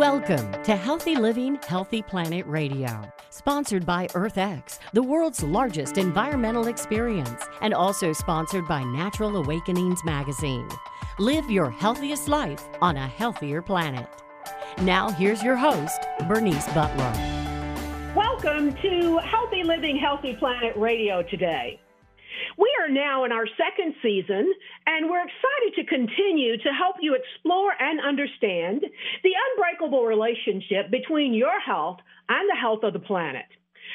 Welcome to Healthy Living, Healthy Planet Radio, sponsored by EarthX, the world's largest environmental experience, and also sponsored by Natural Awakenings magazine. Live your healthiest life on a healthier planet. Now, here's your host, Bernice Butler. Welcome to Healthy Living, Healthy Planet Radio today. We are now in our second season, and we're excited to continue to help you explore and understand the unbreakable relationship between your health and the health of the planet.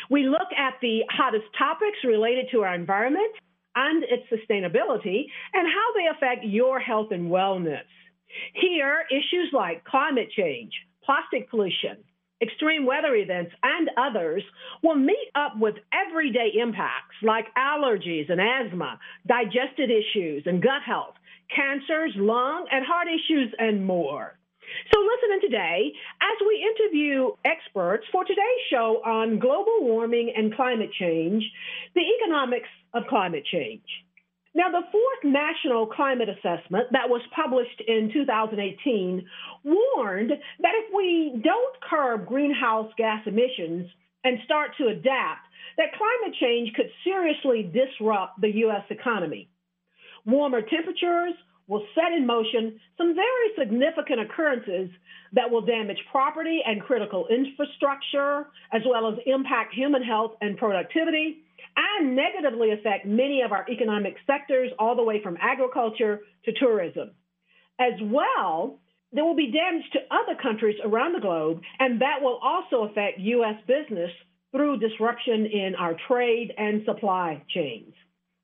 We look at the hottest topics related to our environment and its sustainability and how they affect your health and wellness. Here, issues like climate change, plastic pollution, extreme weather events, and others will meet up with everyday impacts like allergies and asthma, digestive issues and gut health, cancers, lung and heart issues, and more. So, listen in today as we interview experts for today's show on global warming and climate change, the economics of climate change. Now, the fourth National Climate Assessment that was published in 2018 warned that if we don't curb greenhouse gas emissions and start to adapt, that climate change could seriously disrupt the U.S. economy. Warmer temperatures will set in motion some very significant occurrences that will damage property and critical infrastructure, as well as impact human health and productivity and negatively affect many of our economic sectors, all the way from agriculture to tourism. As well, there will be damage to other countries around the globe, and that will also affect U.S. business through disruption in our trade and supply chains.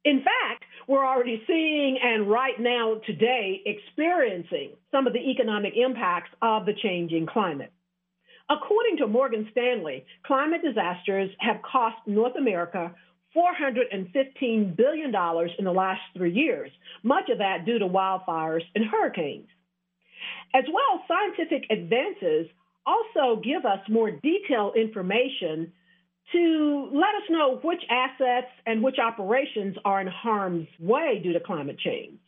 In fact, we're already seeing and right now today experiencing some of the economic impacts of the changing climate. According to Morgan Stanley, climate disasters have cost North America $415 billion in the last three years, much of that due to wildfires and hurricanes. As well, scientific advances also give us more detailed information to let us know which assets and which operations are in harm's way due to climate change.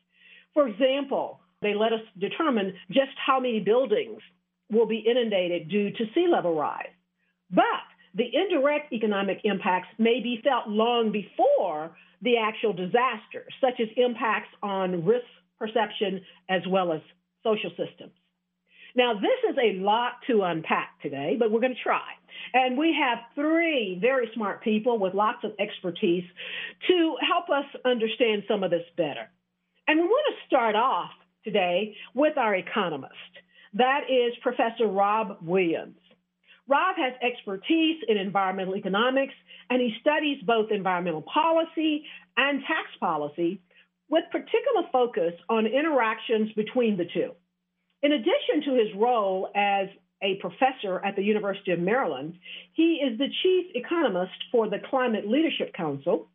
For example, they let us determine just how many buildings will be inundated due to sea level rise. But the indirect economic impacts may be felt long before the actual disaster, such as impacts on risk perception as well as social systems. Now, this is a lot to unpack today, but we're going to try. And we have three very smart people with lots of expertise to help us understand some of this better. And we want to start off today with our economist. That is Professor Rob Williams. Rob has expertise in environmental economics, and he studies both environmental policy and tax policy with particular focus on interactions between the two. In addition to his role as a professor at the University of Maryland, he is the chief economist for the Climate Leadership Council.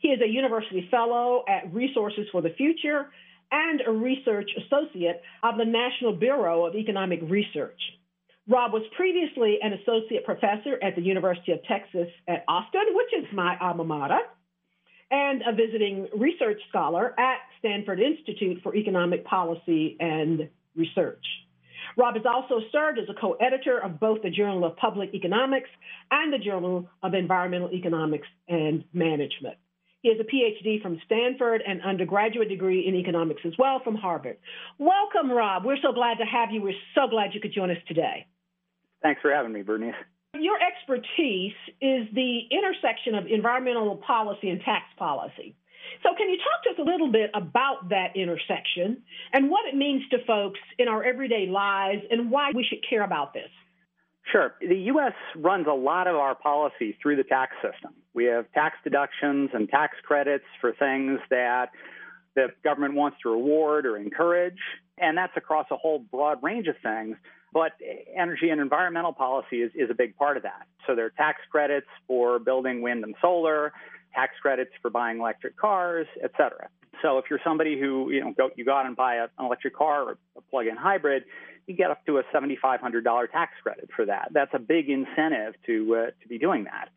He is a university fellow at Resources for the Future and a research associate of the National Bureau of Economic Research. Rob was previously an associate professor at the University of Texas at Austin, which is my alma mater, and a visiting research scholar at Stanford Institute for Economic Policy and Research. Rob has also served as a co editor of both the Journal of Public Economics and the Journal of Environmental Economics and Management. He has a PhD from Stanford and undergraduate degree in economics as well from Harvard. Welcome, Rob. We're so glad to have you. We're so glad you could join us today. Thanks for having me, Bernice. Your expertise is the intersection of environmental policy and tax policy. So, can you talk to us a little bit about that intersection and what it means to folks in our everyday lives and why we should care about this? Sure. The U.S. runs a lot of our policy through the tax system. We have tax deductions and tax credits for things that the government wants to reward or encourage, and that's across a whole broad range of things. But energy and environmental policy is, is a big part of that. So there are tax credits for building wind and solar, tax credits for buying electric cars, et cetera. So if you're somebody who, you know, go, you go out and buy a, an electric car or a plug-in hybrid, you get up to a $7,500 tax credit for that. That's a big incentive to uh, to be doing that.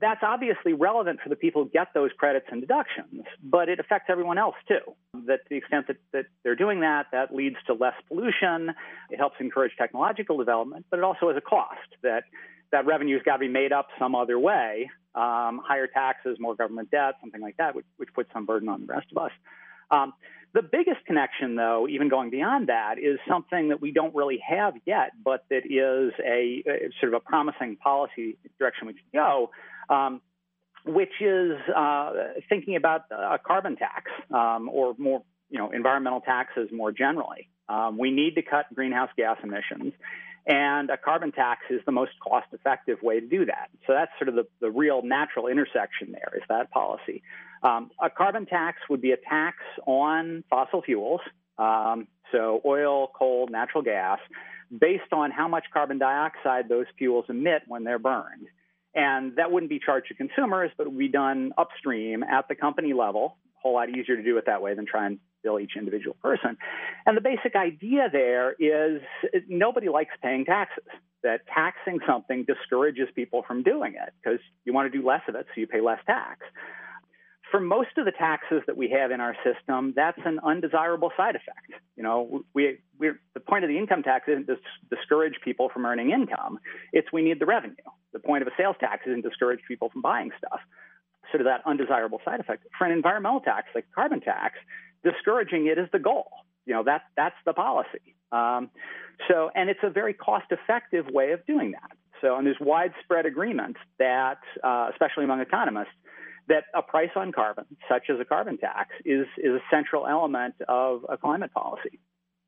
that's obviously relevant for the people who get those credits and deductions, but it affects everyone else too. That to the extent that, that they're doing that, that leads to less pollution. It helps encourage technological development, but it also has a cost that that revenue's got to be made up some other way. Um, higher taxes, more government debt, something like that, which, which puts some burden on the rest of us. Um, the biggest connection, though, even going beyond that, is something that we don't really have yet, but that is a, a sort of a promising policy direction we could go, um, which is uh, thinking about a carbon tax um, or more, you know, environmental taxes more generally. Um, we need to cut greenhouse gas emissions, and a carbon tax is the most cost-effective way to do that. So that's sort of the, the real natural intersection there is that policy. Um, a carbon tax would be a tax on fossil fuels, um, so oil, coal, natural gas, based on how much carbon dioxide those fuels emit when they're burned. And that wouldn't be charged to consumers, but would be done upstream at the company level. A whole lot easier to do it that way than try and bill each individual person. And the basic idea there is nobody likes paying taxes. That taxing something discourages people from doing it because you want to do less of it, so you pay less tax for most of the taxes that we have in our system, that's an undesirable side effect. You know, we, the point of the income tax isn't to discourage people from earning income. It's we need the revenue. The point of a sales tax isn't to discourage people from buying stuff. Sort of that undesirable side effect. For an environmental tax like carbon tax, discouraging it is the goal. You know, that, that's the policy. Um, so, and it's a very cost-effective way of doing that. So, and there's widespread agreement that, uh, especially among economists, that a price on carbon, such as a carbon tax, is, is a central element of a climate policy.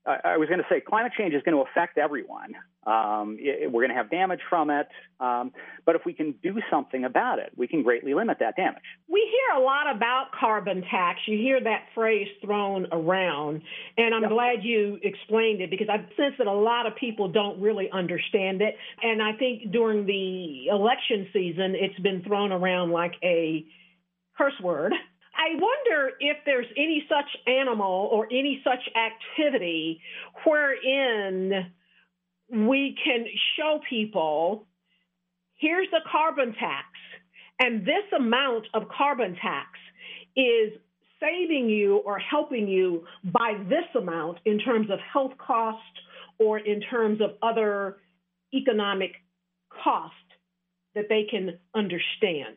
I, I was going to say climate change is going to affect everyone. Um, it, we're going to have damage from it, um, but if we can do something about it, we can greatly limit that damage. We hear a lot about carbon tax. You hear that phrase thrown around, and I'm yep. glad you explained it because I sense that a lot of people don't really understand it. And I think during the election season, it's been thrown around like a curse word. I wonder if there's any such animal or any such activity wherein we can show people here's the carbon tax, and this amount of carbon tax is saving you or helping you by this amount in terms of health cost or in terms of other economic cost that they can understand.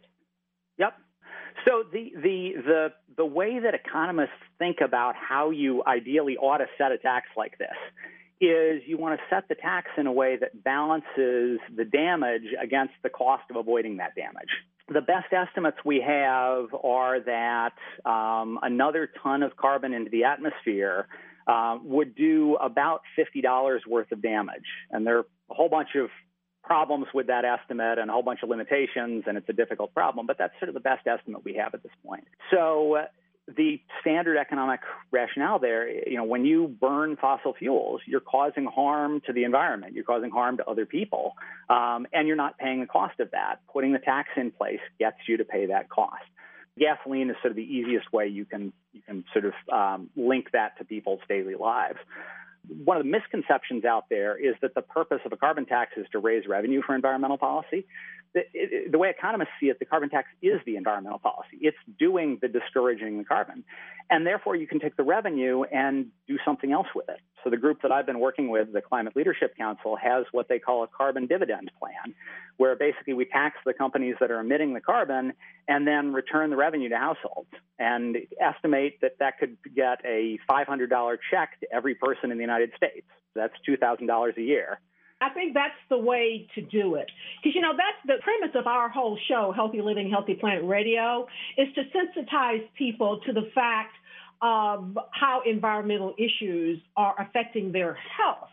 So the the the the way that economists think about how you ideally ought to set a tax like this is you want to set the tax in a way that balances the damage against the cost of avoiding that damage. The best estimates we have are that um, another ton of carbon into the atmosphere uh, would do about $50 worth of damage. And there are a whole bunch of problems with that estimate and a whole bunch of limitations, and it's a difficult problem, but that's sort of the best estimate we have at this point. So uh, the standard economic rationale there, you know, when you burn fossil fuels, you're causing harm to the environment, you're causing harm to other people, um, and you're not paying the cost of that. Putting the tax in place gets you to pay that cost. Gasoline is sort of the easiest way you can you can sort of um, link that to people's daily lives one of the misconceptions out there is that the purpose of a carbon tax is to raise revenue for environmental policy. The, way economists see it, the carbon tax is the environmental policy. It's doing the discouraging the carbon. And therefore, you can take the revenue and do something else with it. So, the group that I've been working with, the Climate Leadership Council, has what they call a carbon dividend plan, where basically we tax the companies that are emitting the carbon and then return the revenue to households and estimate that that could get a $500 check to every person in the United States. That's $2,000 a year. I think that's the way to do it. Because, you know, that's the premise of our whole show, Healthy Living, Healthy Planet Radio, is to sensitize people to the fact of how environmental issues are affecting their health.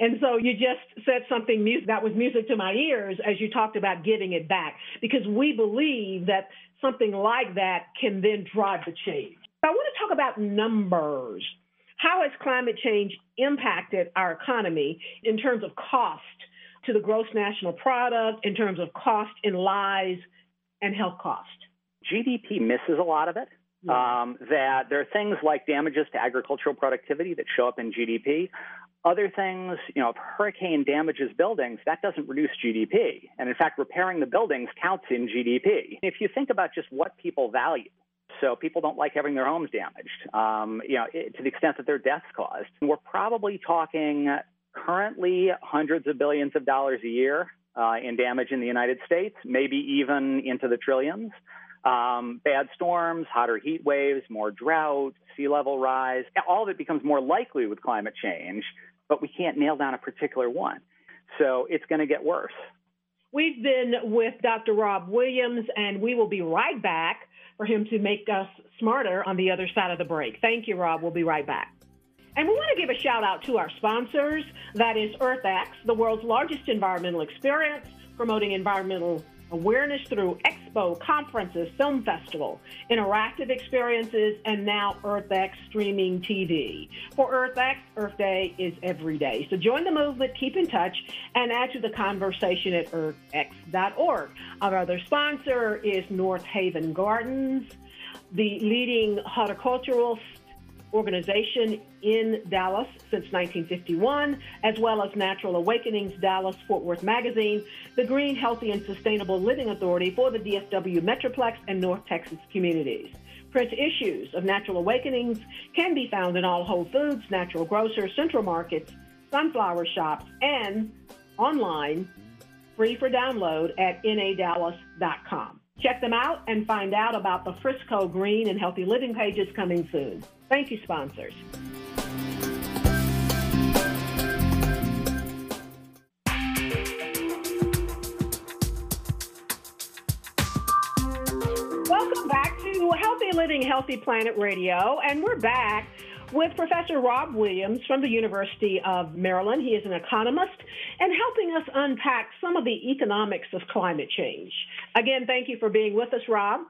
And so you just said something that was music to my ears as you talked about giving it back, because we believe that something like that can then drive the change. I want to talk about numbers. How has climate change impacted our economy in terms of cost to the gross national product, in terms of cost in lives and health cost? GDP misses a lot of it. Um, that there are things like damages to agricultural productivity that show up in GDP. Other things, you know, if hurricane damages buildings, that doesn't reduce GDP. And in fact, repairing the buildings counts in GDP. If you think about just what people value, so people don't like having their homes damaged, um, you know, to the extent that their deaths caused. We're probably talking currently hundreds of billions of dollars a year uh, in damage in the United States, maybe even into the trillions. Um, bad storms, hotter heat waves, more drought, sea level rise, all of it becomes more likely with climate change but we can't nail down a particular one. So it's going to get worse. We've been with Dr. Rob Williams, and we will be right back for him to make us smarter on the other side of the break. Thank you, Rob. We'll be right back. And we want to give a shout out to our sponsors. That is EarthX, the world's largest environmental experience, promoting environmental awareness through expo, conferences, film festival, interactive experiences, and now EarthX streaming TV. For EarthX, Earth Day is every day. So join the movement, keep in touch, and add to the conversation at earthx.org. Our other sponsor is North Haven Gardens, the leading horticultural organization in Dallas since 1951, as well as Natural Awakenings Dallas Fort Worth Magazine, the Green, Healthy, and Sustainable Living Authority for the DFW Metroplex and North Texas communities. Print issues of Natural Awakenings can be found in all Whole Foods, natural grocers, central markets, sunflower shops, and online, free for download at nadallas.com. Check them out and find out about the Frisco Green and Healthy Living pages coming soon. Thank you, sponsors. Welcome back to Healthy Living, Healthy Planet Radio, and we're back with Professor Rob Williams from the University of Maryland. He is an economist and helping us unpack some of the economics of climate change. Again, thank you for being with us, Rob.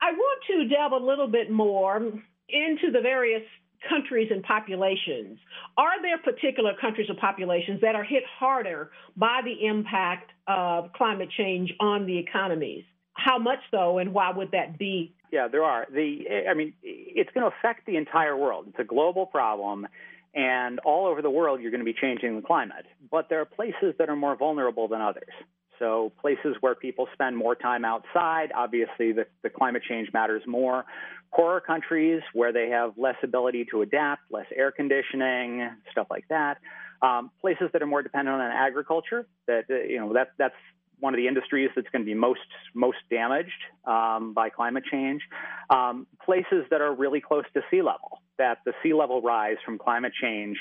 I want to delve a little bit more into the various countries and populations. Are there particular countries or populations that are hit harder by the impact of climate change on the economies? How much so, and why would that be? Yeah, there are. The I mean, it's going to affect the entire world. It's a global problem, and all over the world, you're going to be changing the climate. But there are places that are more vulnerable than others. So places where people spend more time outside, obviously the, the climate change matters more. Poorer countries where they have less ability to adapt, less air conditioning, stuff like that. Um, places that are more dependent on agriculture, that uh, you know that that's one of the industries that's going to be most most damaged um, by climate change. Um, places that are really close to sea level, that the sea level rise from climate change.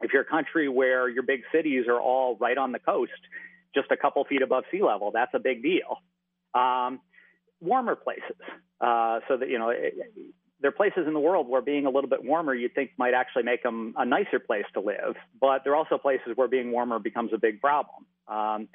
If you're a country where your big cities are all right on the coast, just a couple feet above sea level, that's a big deal. Um, warmer places, uh, so that you know. It, there are places in the world where being a little bit warmer you'd think might actually make them a nicer place to live, but there are also places where being warmer becomes a big problem. Um,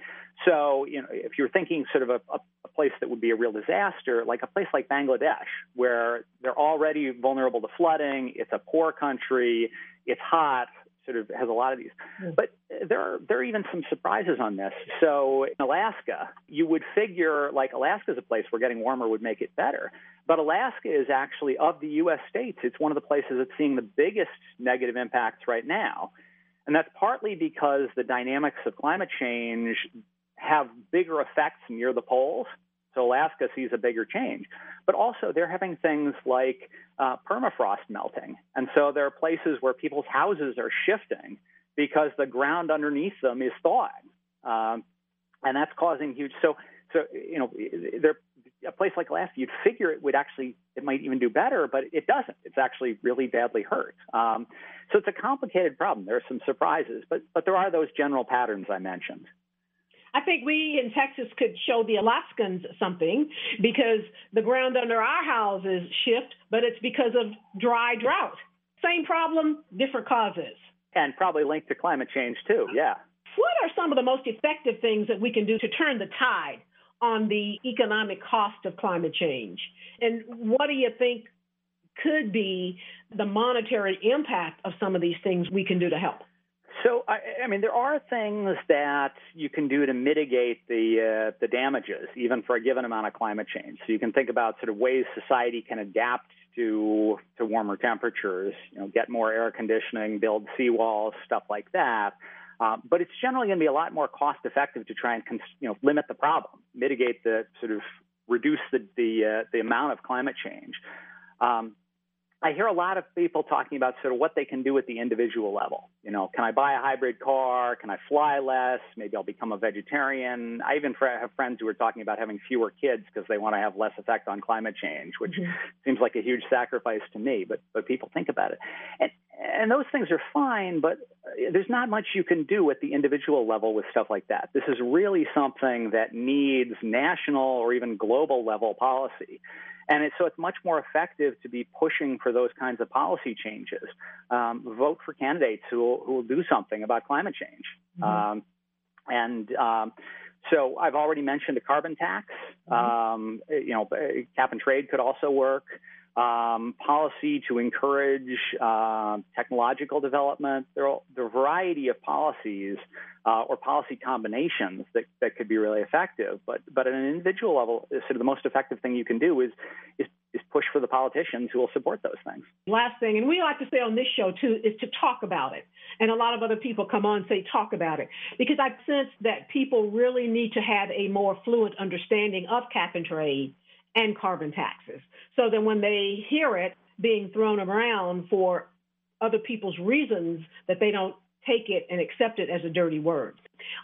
so, you know, if you're thinking sort of a, a, place that would be a real disaster, like a place like Bangladesh, where they're already vulnerable to flooding, it's a poor country, it's hot, sort of has a lot of these. But there are there are even some surprises on this. So in Alaska, you would figure like Alaska is a place where getting warmer would make it better. But Alaska is actually of the U.S. states, it's one of the places that's seeing the biggest negative impacts right now. And that's partly because the dynamics of climate change have bigger effects near the poles. So Alaska sees a bigger change. But also, they're having things like uh, permafrost melting. And so there are places where people's houses are shifting because the ground underneath them is thawing. Um, and that's causing huge. So, so you know, there, a place like Alaska, you'd figure it would actually, it might even do better, but it doesn't. It's actually really badly hurt. Um, so it's a complicated problem. There are some surprises, but but there are those general patterns I mentioned. I think we in Texas could show the Alaskans something because the ground under our houses shift, but it's because of dry drought. Same problem, different causes. And probably linked to climate change too, yeah. What are some of the most effective things that we can do to turn the tide on the economic cost of climate change? And what do you think could be the monetary impact of some of these things we can do to help? So, I, I, mean, there are things that you can do to mitigate the uh, the damages, even for a given amount of climate change. So you can think about sort of ways society can adapt to to warmer temperatures. You know, get more air conditioning, build seawalls, stuff like that. Um, but it's generally going to be a lot more cost effective to try and you know limit the problem, mitigate the sort of reduce the the, uh, the amount of climate change. Um, I hear a lot of people talking about sort of what they can do at the individual level. You know, can I buy a hybrid car? Can I fly less? Maybe I'll become a vegetarian. I even have friends who are talking about having fewer kids because they want to have less effect on climate change, which mm-hmm. seems like a huge sacrifice to me. But but people think about it, and and those things are fine. But there's not much you can do at the individual level with stuff like that. This is really something that needs national or even global level policy. And so it's much more effective to be pushing for those kinds of policy changes. Um, vote for candidates who will, who will do something about climate change. Mm-hmm. Um, and um, so I've already mentioned a carbon tax. Mm-hmm. Um, you know, cap and trade could also work. Um, policy to encourage uh, technological development. There are, a variety of policies uh, or policy combinations that, that could be really effective. But but at an individual level, sort of the most effective thing you can do is, is is push for the politicians who will support those things. Last thing, and we like to say on this show too, is to talk about it. And a lot of other people come on and say talk about it because I sense that people really need to have a more fluent understanding of cap and trade and carbon taxes. So then when they hear it being thrown around for other people's reasons that they don't take it and accept it as a dirty word.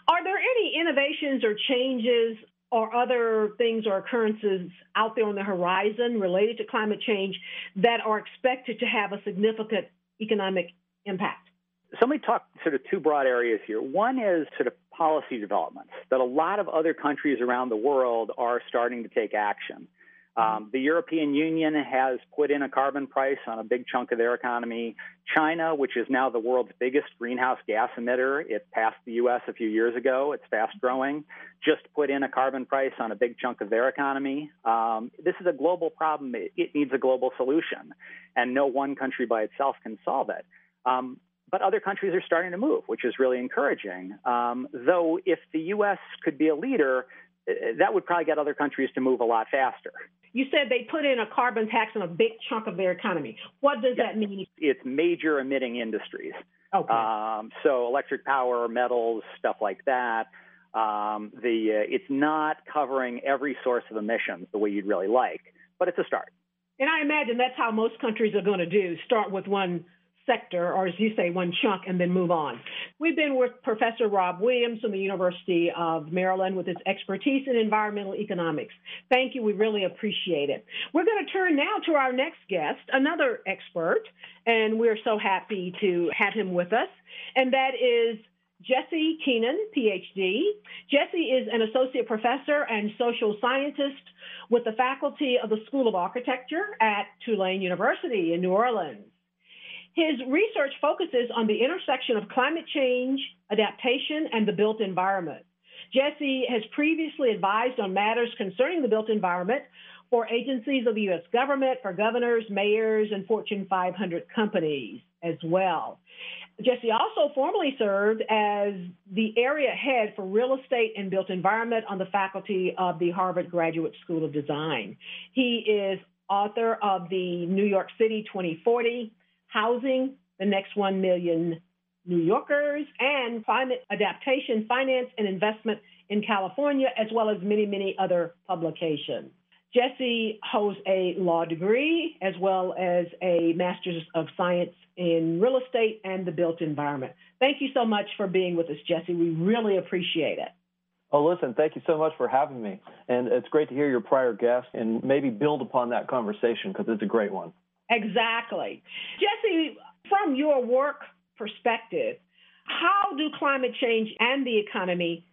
Are there any innovations or changes or other things or occurrences out there on the horizon related to climate change that are expected to have a significant economic impact? So let me talk sort of two broad areas here. One is sort of policy developments that a lot of other countries around the world are starting to take action. Um, the European Union has put in a carbon price on a big chunk of their economy. China, which is now the world's biggest greenhouse gas emitter, it passed the U.S. a few years ago. It's fast growing. Just put in a carbon price on a big chunk of their economy. Um, this is a global problem. It, it, needs a global solution, and no one country by itself can solve it. Um, but other countries are starting to move, which is really encouraging. Um, though, if the U.S. could be a leader, that would probably get other countries to move a lot faster. You said they put in a carbon tax on a big chunk of their economy. What does that mean? It's major emitting industries. Okay. Um, so electric power, metals, stuff like that. Um, the uh, it's not covering every source of emissions the way you'd really like, but it's a start. And I imagine that's how most countries are going to do: start with one sector, or as you say, one chunk, and then move on. We've been with Professor Rob Williams from the University of Maryland with his expertise in environmental economics. Thank you. We really appreciate it. We're going to turn now to our next guest, another expert, and we're so happy to have him with us, and that is Jesse Keenan, PhD. Jesse is an associate professor and social scientist with the faculty of the School of Architecture at Tulane University in New Orleans. His research focuses on the intersection of climate change, adaptation, and the built environment. Jesse has previously advised on matters concerning the built environment for agencies of the U.S. government, for governors, mayors, and Fortune 500 companies as well. Jesse also formerly served as the area head for real estate and built environment on the faculty of the Harvard Graduate School of Design. He is author of the New York City 2040 housing, the next 1 million New Yorkers, and climate adaptation, finance, and investment in California, as well as many, many other publications. Jesse holds a law degree as well as a master's of science in real estate and the built environment. Thank you so much for being with us, Jesse. We really appreciate it. Oh, listen, thank you so much for having me. And it's great to hear your prior guest and maybe build upon that conversation because it's a great one. Exactly. Jesse, from your work perspective, how do climate change and the economy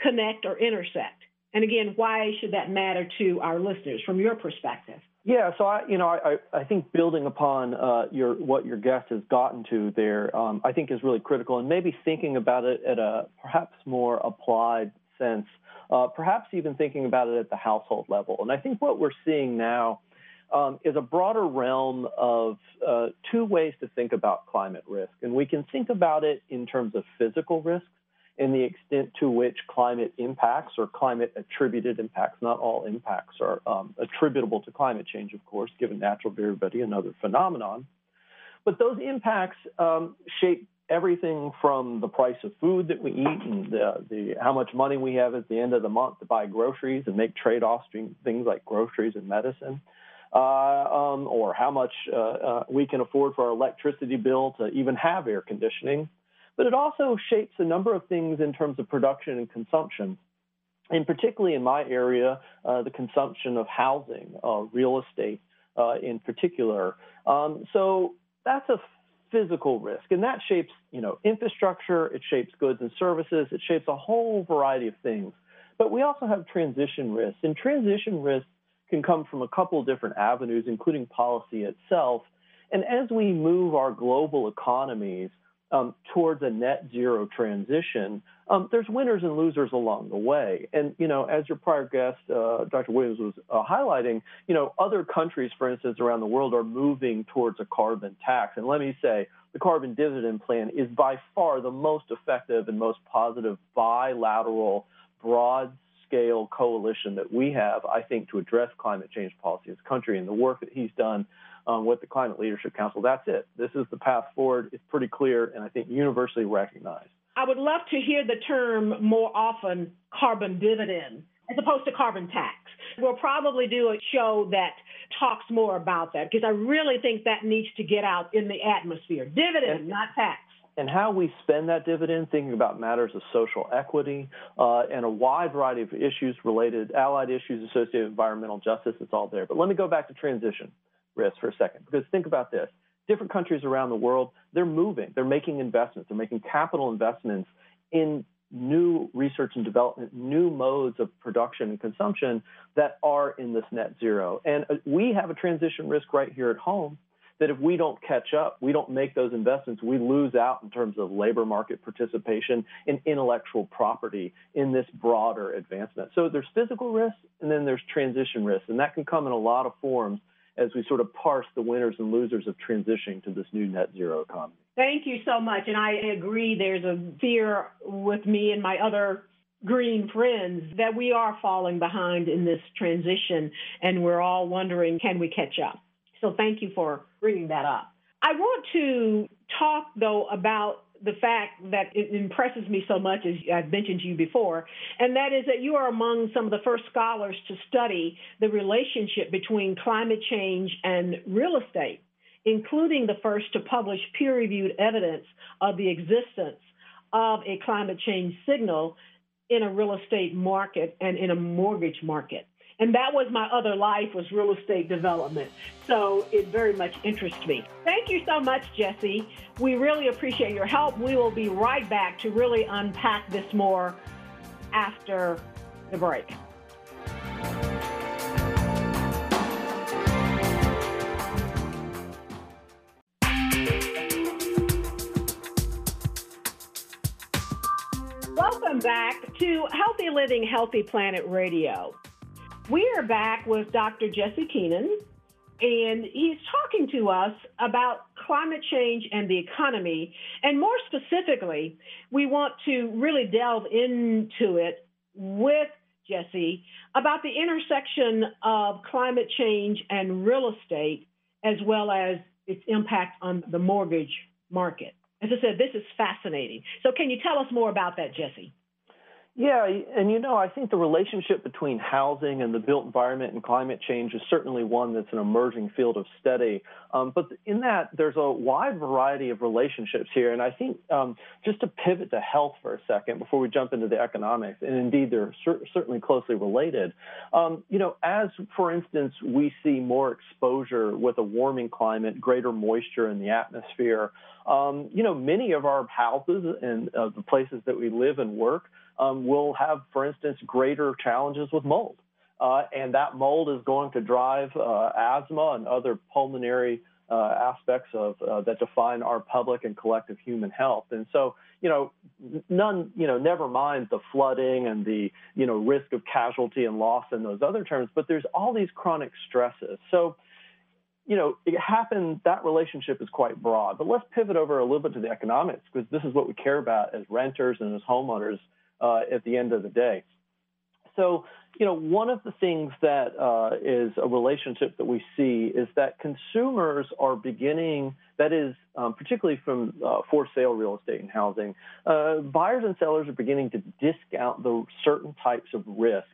connect or intersect? And again, why should that matter to our listeners from your perspective? Yeah, so I, you know, I, I think building upon uh, your what your guest has gotten to there, um, I think is really critical, and maybe thinking about it at a perhaps more applied sense, uh, perhaps even thinking about it at the household level. And I think what we're seeing now um, is a broader realm of uh, two ways to think about climate risk. And we can think about it in terms of physical risks and the extent to which climate impacts or climate attributed impacts, not all impacts are um, attributable to climate change, of course, given natural variability, another phenomenon. But those impacts um, shape everything from the price of food that we eat and the, the, how much money we have at the end of the month to buy groceries and make trade-offs between things like groceries and medicine, um, or how much uh, uh, we can afford for our electricity bill to even have air conditioning. But it also shapes a number of things in terms of production and consumption. And particularly in my area, uh, the consumption of housing, uh, real estate uh, in particular. Um, so that's a physical risk, and that shapes, you know, infrastructure. It shapes goods and services. It shapes a whole variety of things. But we also have transition risks, and transition risk can come from a couple of different avenues, including policy itself. And as we move our global economies um, towards a net zero transition, um, there's winners and losers along the way. And, you know, as your prior guest, uh, Dr. Williams, was uh, highlighting, you know, other countries, for instance, around the world are moving towards a carbon tax. And let me say, the carbon dividend plan is by far the most effective and most positive bilateral, broad scale coalition that we have, I think, to address climate change policy as a country. And the work that he's done um, with the Climate Leadership Council, that's it. This is the path forward. It's pretty clear and I think universally recognized. I would love to hear the term more often carbon dividend as opposed to carbon tax. We'll probably do a show that talks more about that because I really think that needs to get out in the atmosphere. Dividend, and, not tax. And how we spend that dividend, thinking about matters of social equity uh, and a wide variety of issues related, allied issues associated with environmental justice, it's all there. But let me go back to transition risk for a second because think about this different countries around the world, they're moving, they're making investments, they're making capital investments in new research and development, new modes of production and consumption that are in this net zero. And uh, we have a transition risk right here at home that if we don't catch up, we don't make those investments, we lose out in terms of labor market participation and intellectual property in this broader advancement. So there's physical risk and then there's transition risk, and that can come in a lot of forms as we sort of parse the winners and losers of transitioning to this new net zero economy. Thank you so much. And I agree, there's a fear with me and my other green friends that we are falling behind in this transition, and we're all wondering can we catch up? So thank you for bringing that up. I want to talk, though, about the fact that it impresses me so much, as I've mentioned to you before, and that is that you are among some of the first scholars to study the relationship between climate change and real estate, including the first to publish peer reviewed evidence of the existence of a climate change signal in a real estate market and in a mortgage market. And that was my other life was real estate development. So it very much interests me. Thank you so much, Jesse. We really appreciate your help. We will be right back to really unpack this more after the break. Welcome back to Healthy Living, Healthy Planet Radio. We are back with Dr. Jesse Keenan, and he's talking to us about climate change and the economy. And more specifically, we want to really delve into it with Jesse about the intersection of climate change and real estate, as well as its impact on the mortgage market. As I said, this is fascinating. So, can you tell us more about that, Jesse? Yeah, and you know, I think the relationship between housing and the built environment and climate change is certainly one that's an emerging field of study. Um, but in that, there's a wide variety of relationships here. And I think um, just to pivot to health for a second before we jump into the economics, and indeed they're cer- certainly closely related. Um, you know, as for instance, we see more exposure with a warming climate, greater moisture in the atmosphere. Um, you know, many of our houses and uh, the places that we live and work um, will have, for instance, greater challenges with mold. Uh, and that mold is going to drive uh, asthma and other pulmonary uh, aspects of uh, that define our public and collective human health. And so, you know, none, you know, never mind the flooding and the, you know, risk of casualty and loss and those other terms, but there's all these chronic stresses. So, you know, it happened, that relationship is quite broad. But let's pivot over a little bit to the economics because this is what we care about as renters and as homeowners uh, at the end of the day. So, you know, one of the things that uh, is a relationship that we see is that consumers are beginning, that is, um, particularly from uh, for sale real estate and housing, uh, buyers and sellers are beginning to discount the certain types of risk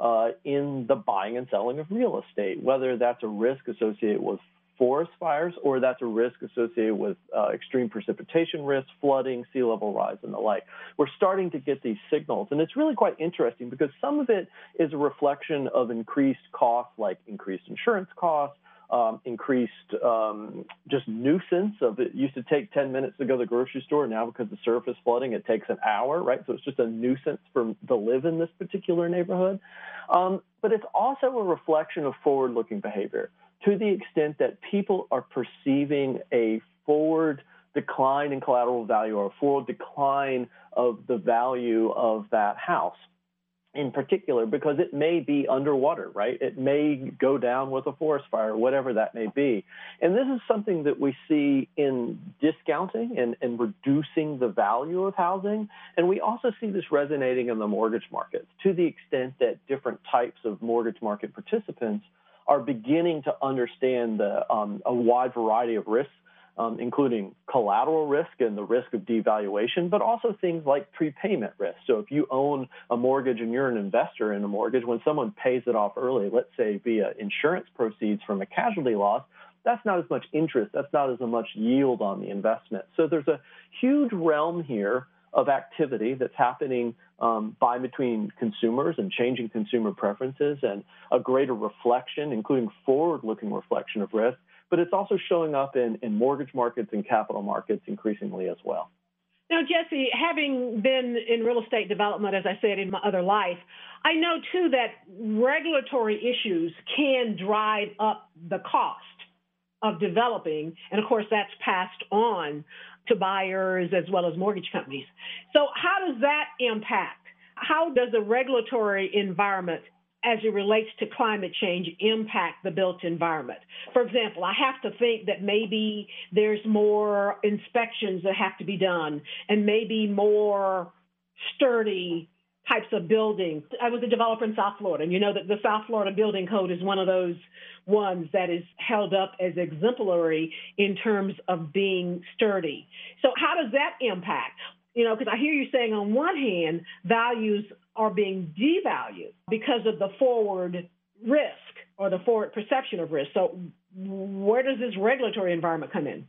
uh, in the buying and selling of real estate, whether that's a risk associated with forest fires, or that's a risk associated with uh, extreme precipitation risk, flooding, sea level rise, and the like. We're starting to get these signals, and it's really quite interesting because some of it is a reflection of increased costs, like increased insurance costs. Um, increased um, just nuisance of it used to take 10 minutes to go to the grocery store. Now, because the surface flooding, it takes an hour, right? So it's just a nuisance for to live in this particular neighborhood. Um, but it's also a reflection of forward looking behavior to the extent that people are perceiving a forward decline in collateral value or a forward decline of the value of that house in particular because it may be underwater, right? It may go down with a forest fire, whatever that may be. And this is something that we see in discounting and, and reducing the value of housing. And we also see this resonating in the mortgage markets to the extent that different types of mortgage market participants are beginning to understand the, um, a wide variety of risks, um, including collateral risk and the risk of devaluation, but also things like prepayment risk. So if you own a mortgage and you're an investor in a mortgage, when someone pays it off early, let's say via insurance proceeds from a casualty loss, that's not as much interest, that's not as much yield on the investment. So there's a huge realm here of activity that's happening um, by between consumers and changing consumer preferences and a greater reflection, including forward-looking reflection of risk. But it's also showing up in, in mortgage markets and capital markets increasingly as well. Now, Jesse, having been in real estate development, as I said in my other life, I know too that regulatory issues can drive up the cost of developing, and of course, that's passed on to buyers as well as mortgage companies. So, how does that impact? How does the regulatory environment as it relates to climate change impact the built environment? For example, I have to think that maybe there's more inspections that have to be done and maybe more sturdy types of buildings. I was a developer in South Florida, and you know that the South Florida Building Code is one of those ones that is held up as exemplary in terms of being sturdy. So, how does that impact? You know, because I hear you saying on one hand, values are being devalued because of the forward risk or the forward perception of risk. So, where does this regulatory environment come in?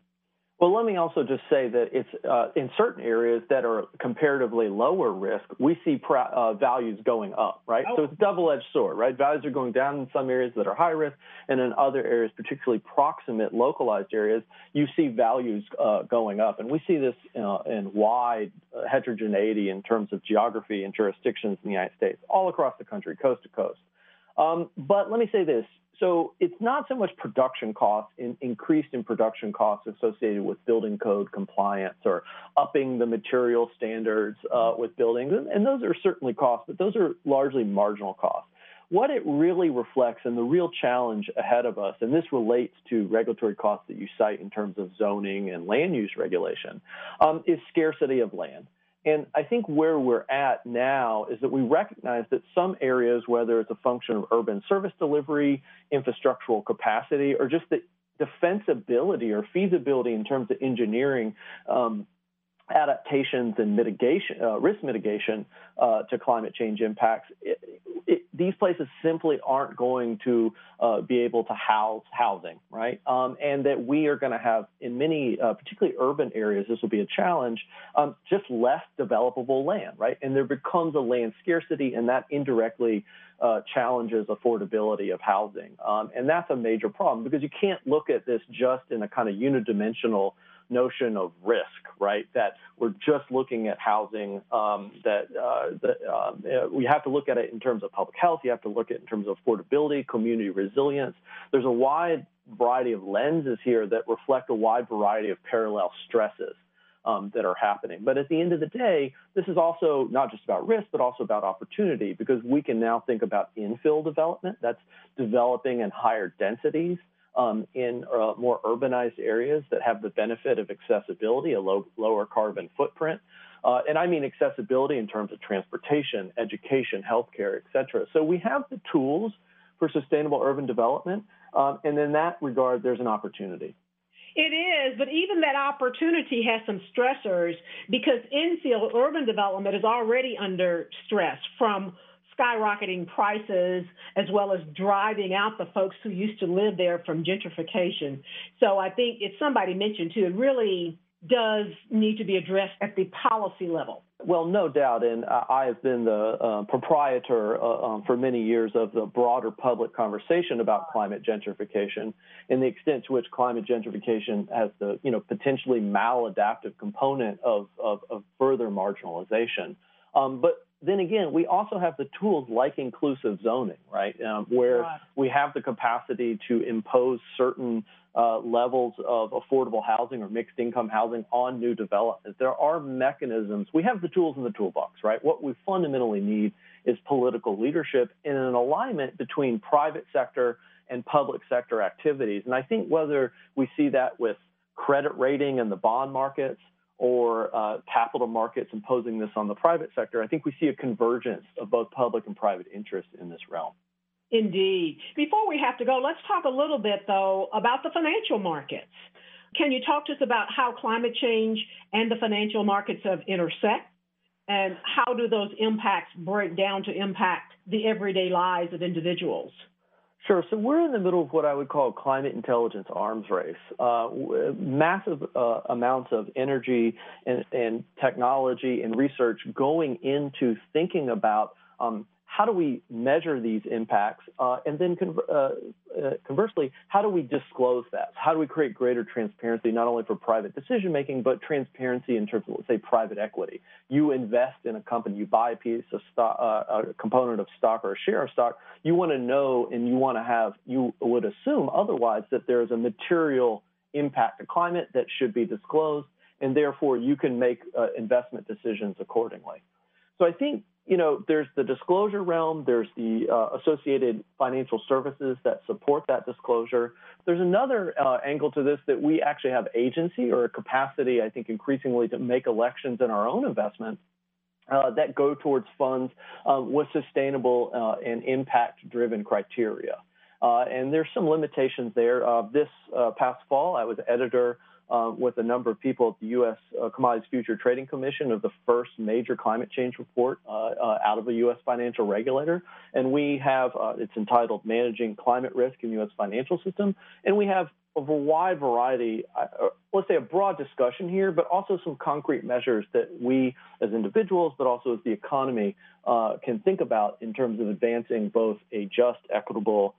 Well, let me also just say that it's uh, in certain areas that are comparatively lower risk, we see uh, values going up, right? Oh. So it's double-edged sword, right? Values are going down in some areas that are high risk, and in other areas, particularly proximate, localized areas, you see values uh, going up. And we see this uh, in wide uh, heterogeneity in terms of geography and jurisdictions in the United States, all across the country, coast to coast. Um, but let me say this so it's not so much production costs, in, increased in production costs associated with building code compliance or upping the material standards uh, with buildings, and, and those are certainly costs, but those are largely marginal costs. What it really reflects and the real challenge ahead of us, and this relates to regulatory costs that you cite in terms of zoning and land use regulation, um, is scarcity of land. And I think where we're at now is that we recognize that some areas, whether it's a function of urban service delivery, infrastructural capacity, or just the defensibility or feasibility in terms of engineering, um, adaptations and mitigation, uh, risk mitigation uh, to climate change impacts, it, it, these places simply aren't going to uh, be able to house housing, right? Um, and that we are going to have, in many, uh, particularly urban areas, this will be a challenge, um, just less developable land, right? And there becomes a land scarcity, and that indirectly uh, challenges affordability of housing. Um, and that's a major problem because you can't look at this just in a kind of unidimensional notion of risk, right? That we're just looking at housing. Um, that, uh, that uh, we have to look at it in terms of public health. You have to look at it in terms of affordability, community resilience. There's a wide variety of lenses here that reflect a wide variety of parallel stresses. Um, that are happening. But at the end of the day, this is also not just about risk, but also about opportunity because we can now think about infill development that's developing in higher densities um, in uh, more urbanized areas that have the benefit of accessibility, a low, lower carbon footprint. Uh, and I mean accessibility in terms of transportation, education, healthcare, et cetera. So we have the tools for sustainable urban development. Um, and in that regard, there's an opportunity. It is, but even that opportunity has some stressors because infill urban development is already under stress from skyrocketing prices as well as driving out the folks who used to live there from gentrification. So I think it's somebody mentioned too, it really does need to be addressed at the policy level. Well, no doubt, and I have been the uh, proprietor uh, um, for many years of the broader public conversation about climate gentrification, and the extent to which climate gentrification has the you know potentially maladaptive component of of, of further marginalization. Um, but then again, we also have the tools like inclusive zoning, right, um, where right. we have the capacity to impose certain uh, levels of affordable housing or mixed income housing on new development. There are mechanisms. We have the tools in the toolbox, right? What we fundamentally need is political leadership and an alignment between private sector and public sector activities. And I think whether we see that with credit rating and the bond markets or uh, capital markets imposing this on the private sector, I think we see a convergence of both public and private interests in this realm. Indeed. Before we have to go, let's talk a little bit, though, about the financial markets. Can you talk to us about how climate change and the financial markets have intersect? And how do those impacts break down to impact the everyday lives of individuals? Sure. So we're in the middle of what I would call climate intelligence arms race. Uh, massive uh, amounts of energy and, and, technology and research going into thinking about um, how do we measure these impacts? Uh, and then uh, uh, conversely, how do we disclose that? How do we create greater transparency, not only for private decision making, but transparency in terms of, let's say, private equity? You invest in a company, you buy a piece of stock, uh, a component of stock or a share of stock. You want to know and you want to have, you would assume otherwise that there is a material impact to climate that should be disclosed, and therefore you can make uh, investment decisions accordingly. So I think you know, there's the disclosure realm, there's the uh, associated financial services that support that disclosure. There's another uh, angle to this that we actually have agency or a capacity, I think, increasingly to make elections in our own investment uh, that go towards funds um, with sustainable uh, and impact driven criteria. Uh, and there's some limitations there. Uh, this past fall, I was editor uh, with a number of people at the U.S. Uh, Commodities Future Trading Commission of the first major climate change report uh, uh out of a U.S. financial regulator. And we have, uh, it's entitled Managing Climate Risk in U.S. Financial System. And we have a wide variety, uh, let's say a broad discussion here, but also some concrete measures that we as individuals, but also as the economy, can think about in terms of advancing both a just, equitable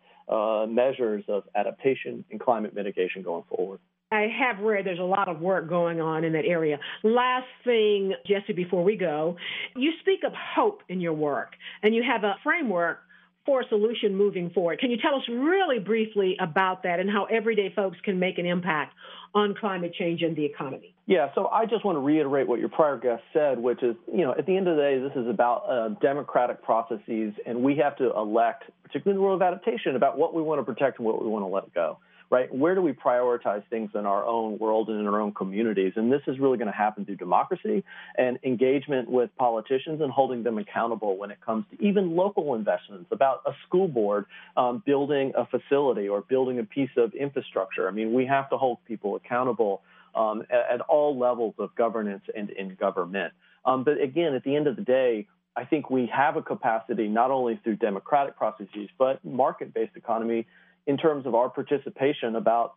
measures of adaptation and climate mitigation going forward. I have read there's a lot of work going on in that area. Last thing, Jesse, before we go, you speak of hope in your work, and you have a framework for a solution moving forward. Can you tell us really briefly about that and how everyday folks can make an impact on climate change and the economy? Yeah, so I just want to reiterate what your prior guest said, which is, you know, at the end of the day, this is about uh, democratic processes, and we have to elect, particularly in the world of adaptation, about what we want to protect and what we want to let go right? Where do we prioritize things in our own world and in our own communities? And this is really going to happen through democracy and engagement with politicians and holding them accountable when it comes to even local investments, about a school board um, building a facility or building a piece of infrastructure. I mean, we have to hold people accountable um, at, at, all levels of governance and in government. Um, but again, at the end of the day, I think we have a capacity not only through democratic processes, but market based economy in terms of our participation about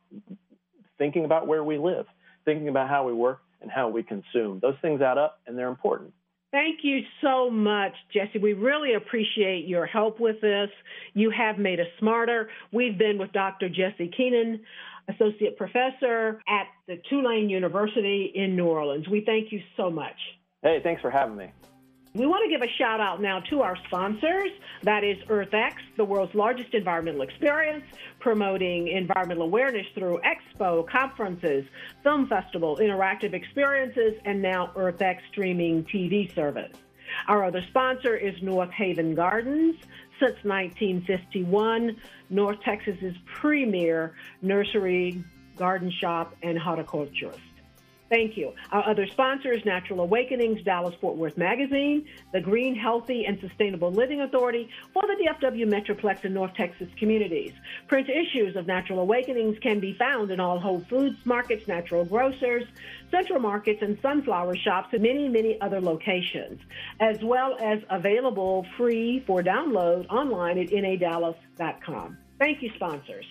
thinking about where we live, thinking about how we work and how we consume. Those things add up and they're important. Thank you so much, Jesse. We really appreciate your help with this. You have made us smarter. We've been with Dr. Jesse Keenan, Associate Professor at the Tulane University in New Orleans. We thank you so much. Hey, thanks for having me. We want to give a shout out now to our sponsors. That is EarthX, the world's largest environmental experience, promoting environmental awareness through expo, conferences, film festival, interactive experiences, and now EarthX streaming TV service. Our other sponsor is North Haven Gardens. Since 1951, North Texas's premier nursery, garden shop, and horticulturist. Thank you. Our other sponsor is Natural Awakenings, Dallas Fort Worth Magazine, the Green, Healthy, and Sustainable Living Authority for the DFW Metroplex and North Texas communities. Print issues of Natural Awakenings can be found in all Whole Foods markets, natural grocers, central markets, and sunflower shops, and many, many other locations, as well as available free for download online at nadallas.com. Thank you, sponsors.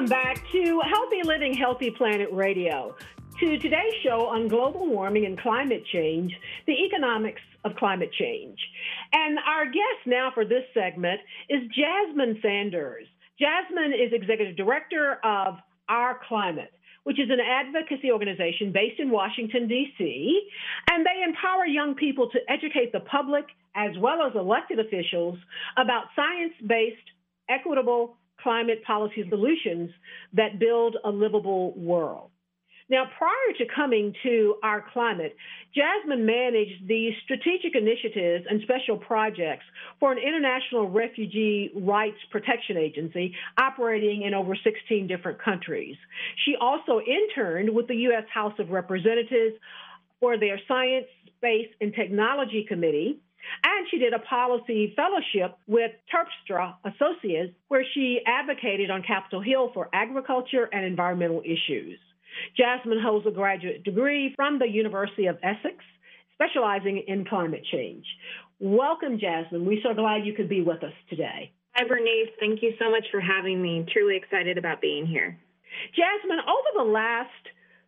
Welcome back to Healthy Living, Healthy Planet Radio. To today's show on global warming and climate change, the economics of climate change. And our guest now for this segment is Jasmine Sanders. Jasmine is Executive Director of Our Climate which is an advocacy organization based in Washington, D.C., and they empower young people to educate the public as well as elected officials about science based, equitable, climate policy solutions that build a livable world. Now, prior to coming to our climate, Jasmine managed the strategic initiatives and special projects for an international refugee rights protection agency operating in over 16 different countries. She also interned with the U.S. House of Representatives for their Science, Space, and Technology Committee and she did a policy fellowship with Terpstra Associates, where she advocated on Capitol Hill for agriculture and environmental issues. Jasmine holds a graduate degree from the University of Essex, specializing in climate change. Welcome, Jasmine. We're so glad you could be with us today. Hi, Bernice. Thank you so much for having me. Truly excited about being here. Jasmine, over the last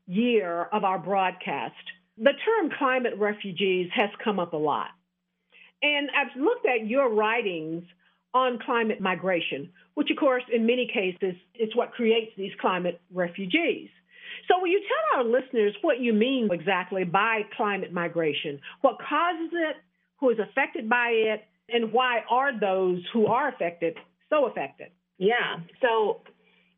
year of our broadcast, the term climate refugees has come up a lot. And I've looked at your writings on climate migration, which, of course, in many cases, is what creates these climate refugees. So, will you tell our listeners what you mean exactly by climate migration? What causes it? Who is affected by it? And why are those who are affected so affected? Yeah. So,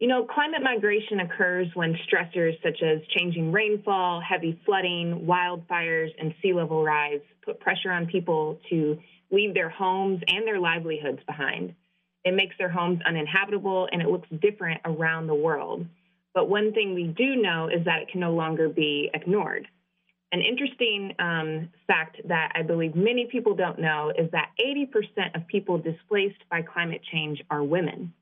you know, climate migration occurs when stressors such as changing rainfall, heavy flooding, wildfires, and sea level rise put pressure on people to leave their homes and their livelihoods behind. It makes their homes uninhabitable and it looks different around the world. But one thing we do know is that it can no longer be ignored. An interesting um, fact that I believe many people don't know is that 80% of people displaced by climate change are women.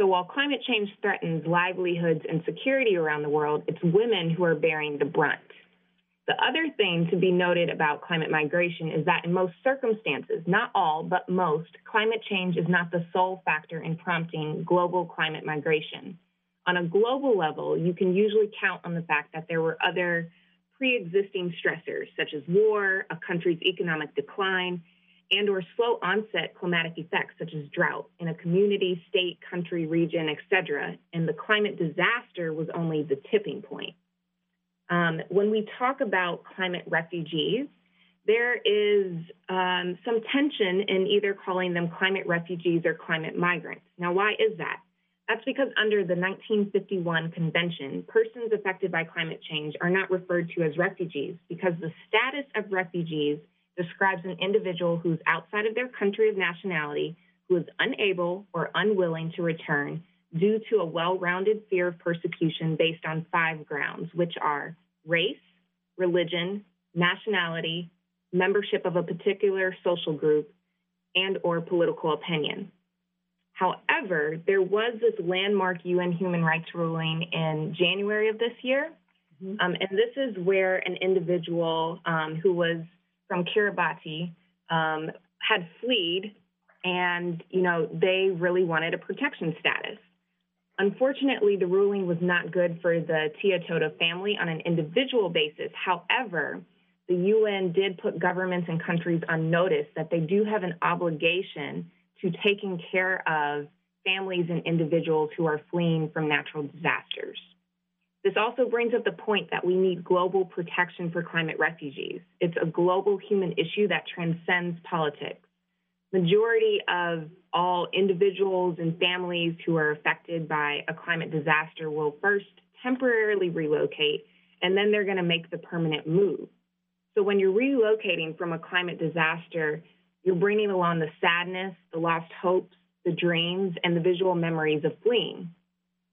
So while climate change threatens livelihoods and security around the world, it's women who are bearing the brunt. The other thing to be noted about climate migration is that in most circumstances, not all, but most, climate change is not the sole factor in prompting global climate migration. On a global level, you can usually count on the fact that there were other pre existing stressors, such as war, a country's economic decline, and or slow onset climatic effects such as drought in a community, state, country, region, etc. And the climate disaster was only the tipping point. Um, when we talk about climate refugees, there is um, some tension in either calling them climate refugees or climate migrants. Now, why is that? That's because under the 1951 convention, persons affected by climate change are not referred to as refugees because the status of refugees describes an individual who's outside of their country of nationality who is unable or unwilling to return due to a well rounded fear of persecution based on five grounds, which are race, religion, nationality, membership of a particular social group, and or political opinion. However, there was this landmark UN human rights ruling in January of this year. Mm-hmm. Um, and this is where an individual um, who was from Kiribati um, had fled, and you know they really wanted a protection status. Unfortunately, the ruling was not good for the Tia Tota family on an individual basis. However, the UN did put governments and countries on notice that they do have an obligation to taking care of families and individuals who are fleeing from natural disasters. This also brings up the point that we need global protection for climate refugees. It's a global human issue that transcends politics. majority of all individuals and families who are affected by a climate disaster will first temporarily relocate and then they're going to make the permanent move. So when you're relocating from a climate disaster, you're bringing along the sadness, the lost hopes, the dreams, and the visual memories of fleeing.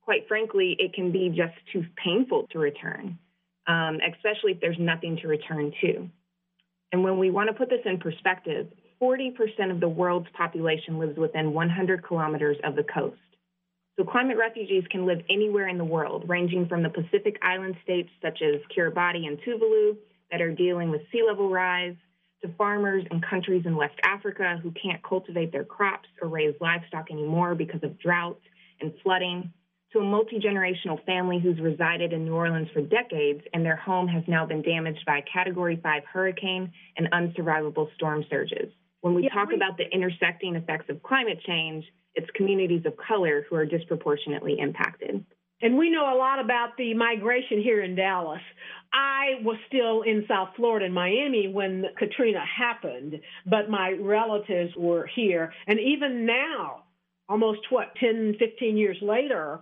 Quite frankly, it can be just too painful to return, um, especially if there's nothing to return to. And when we want to put this in perspective, 40% of the world's population lives within 100 kilometers of the coast. So climate refugees can live anywhere in the world, ranging from the Pacific Island states such as Kiribati and Tuvalu that are dealing with sea level rise, to farmers in countries in West Africa who can't cultivate their crops or raise livestock anymore because of drought and flooding, to a multi generational family who's resided in New Orleans for decades and their home has now been damaged by a Category 5 hurricane and unsurvivable storm surges. When we yeah, talk we- about the intersecting effects of climate change, it's communities of color who are disproportionately impacted. And we know a lot about the migration here in Dallas. I was still in South Florida in Miami when Katrina happened, but my relatives were here. And even now, almost what, 10, 15 years later,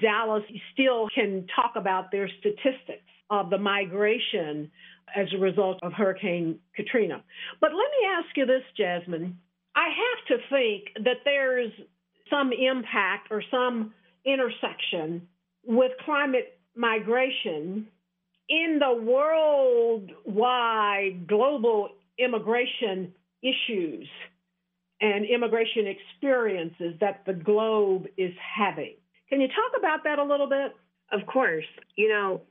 Dallas still can talk about their statistics of the migration as a result of Hurricane Katrina. But let me ask you this, Jasmine. I have to think that there's some impact or some intersection with climate migration in the worldwide global immigration issues and immigration experiences that the globe is having. Can you talk about that a little bit? Of course. You know,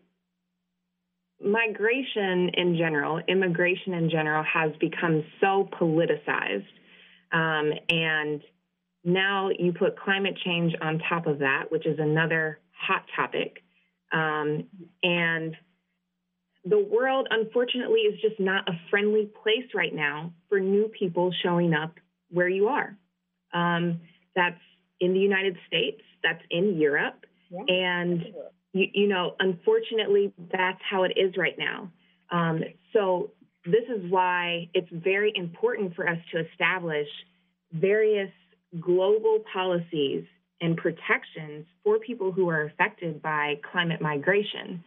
migration in general, immigration in general, has become so politicized. Um, and now you put climate change on top of that, which is another hot topic. Um, and the world, unfortunately, is just not a friendly place right now for new people showing up where you are. Um, that's in the United States, that's in Europe. Yeah. And, you, you, know, unfortunately, that's how it is right now. Um, so, this is why it's very important for us to establish various global policies and protections for people who are affected by climate migration.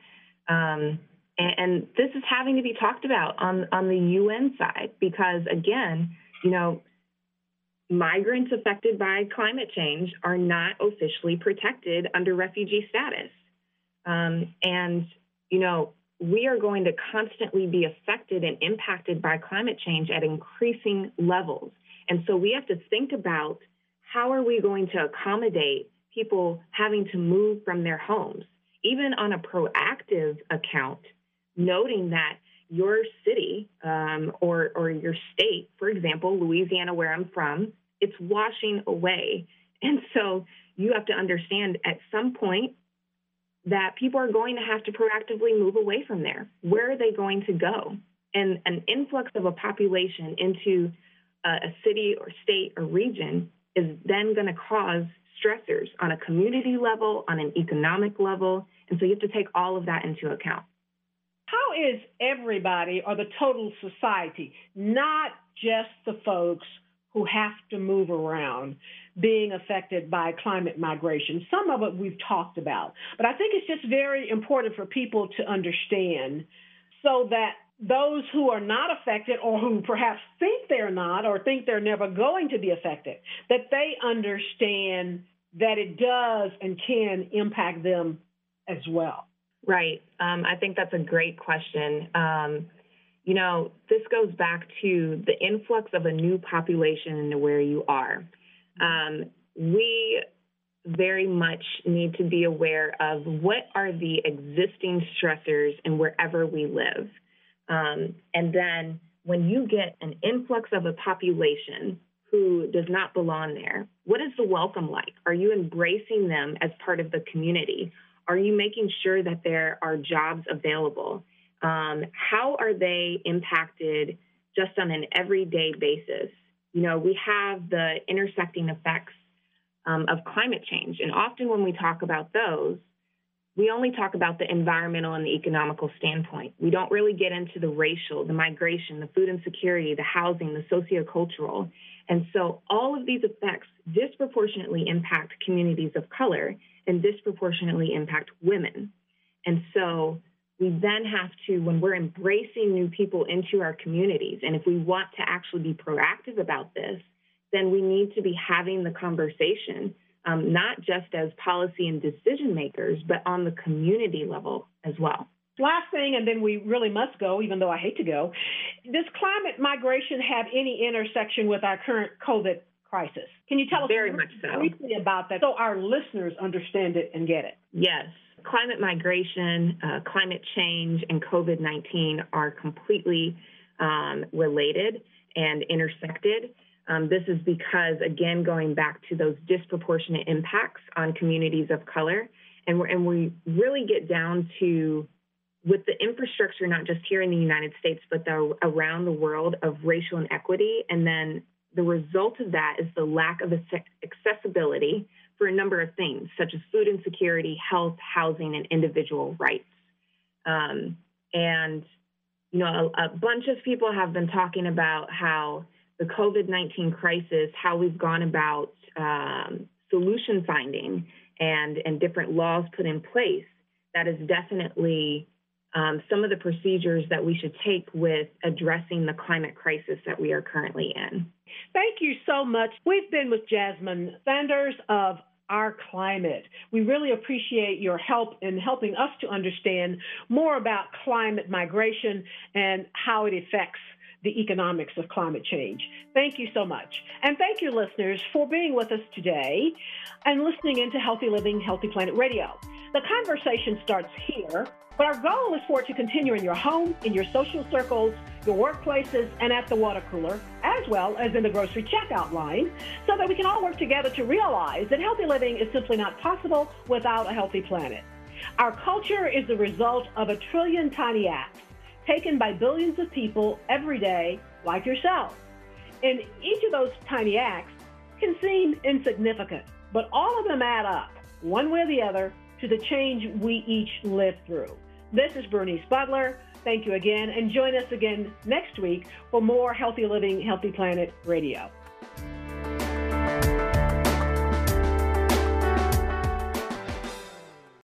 Um, and, and, this is having to be talked about on, on the UN side because, again, you know, migrants affected by climate change are not officially protected under refugee status. Um, and, you know, we are going to constantly be affected and impacted by climate change at increasing levels. And so we have to think about how are we going to accommodate people having to move from their homes, even on a proactive account, noting that your city um, or, or your state, for example, Louisiana, where I'm from, it's washing away. And so you have to understand at some point that people are going to have to proactively move away from there. Where are they going to go? And an influx of a population into a, a city or state or region is then going to cause stressors on a community level, on an economic level. And so you have to take all of that into account. Is everybody or the total society, not just the folks who have to move around, being affected by climate migration? Some of it we've talked about, but I think it's just very important for people to understand so that those who are not affected or who perhaps think they're not or think they're never going to be affected, that they understand that it does and can impact them as well. Right. Um, I think that's a great question. Um, you know, this goes back to the influx of a new population into where you are. Um, we very much need to be aware of what are the existing stressors in wherever we live. Um, and then when you get an influx of a population who does not belong there, what is the welcome like? Are you embracing them as part of the community? Are you making sure that there are jobs available? Um, how are they impacted just on an everyday basis? You know, we have the intersecting effects um, of climate change. And often when we talk about those, we only talk about the environmental and the economical standpoint. We don't really get into the racial, the migration, the food insecurity, the housing, the sociocultural. And so all of these effects disproportionately impact communities of color and disproportionately impact women. And so we then have to, when we're embracing new people into our communities, and if we want to actually be proactive about this, then we need to be having the conversation um, not just as policy and decision makers, but on the community level as well. Last thing, and then we really must go, even though I hate to go. Does climate migration have any intersection with our current COVID crisis? Can you tell us very much so briefly about that so our listeners understand it and get it? Yes. Climate migration, uh, climate change, and COVID 19 are completely um, related and intersected. Um, this is because, again, going back to those disproportionate impacts on communities of color, and, and we really get down to with the infrastructure, not just here in the United States, but the, around the world of racial inequity. And then the result of that is the lack of accessibility for a number of things, such as food insecurity, health, housing, and individual rights. Um, and, you know, a, a bunch of people have been talking about how the COVID 19 crisis, how we've gone about um, solution finding and, and different laws put in place, that is definitely um, some of the procedures that we should take with addressing the climate crisis that we are currently in. Thank you so much. We've been with Jasmine Sanders of our climate. We really appreciate your help in helping us to understand more about climate migration and how it affects the economics of climate change. Thank you so much. And thank you, listeners, for being with us today and listening into Healthy Living, Healthy Planet Radio. The conversation starts here, but our goal is for it to continue in your home, in your social circles, your workplaces, and at the water cooler, as well as in the grocery checkout line, so that we can all work together to realize that healthy living is simply not possible without a healthy planet. Our culture is the result of a trillion tiny acts taken by billions of people every day, like yourself. And each of those tiny acts can seem insignificant, but all of them add up, one way or the other, to the change we each live through. This is Bernice Butler. Thank you again, and join us again next week for more Healthy Living, Healthy Planet Radio.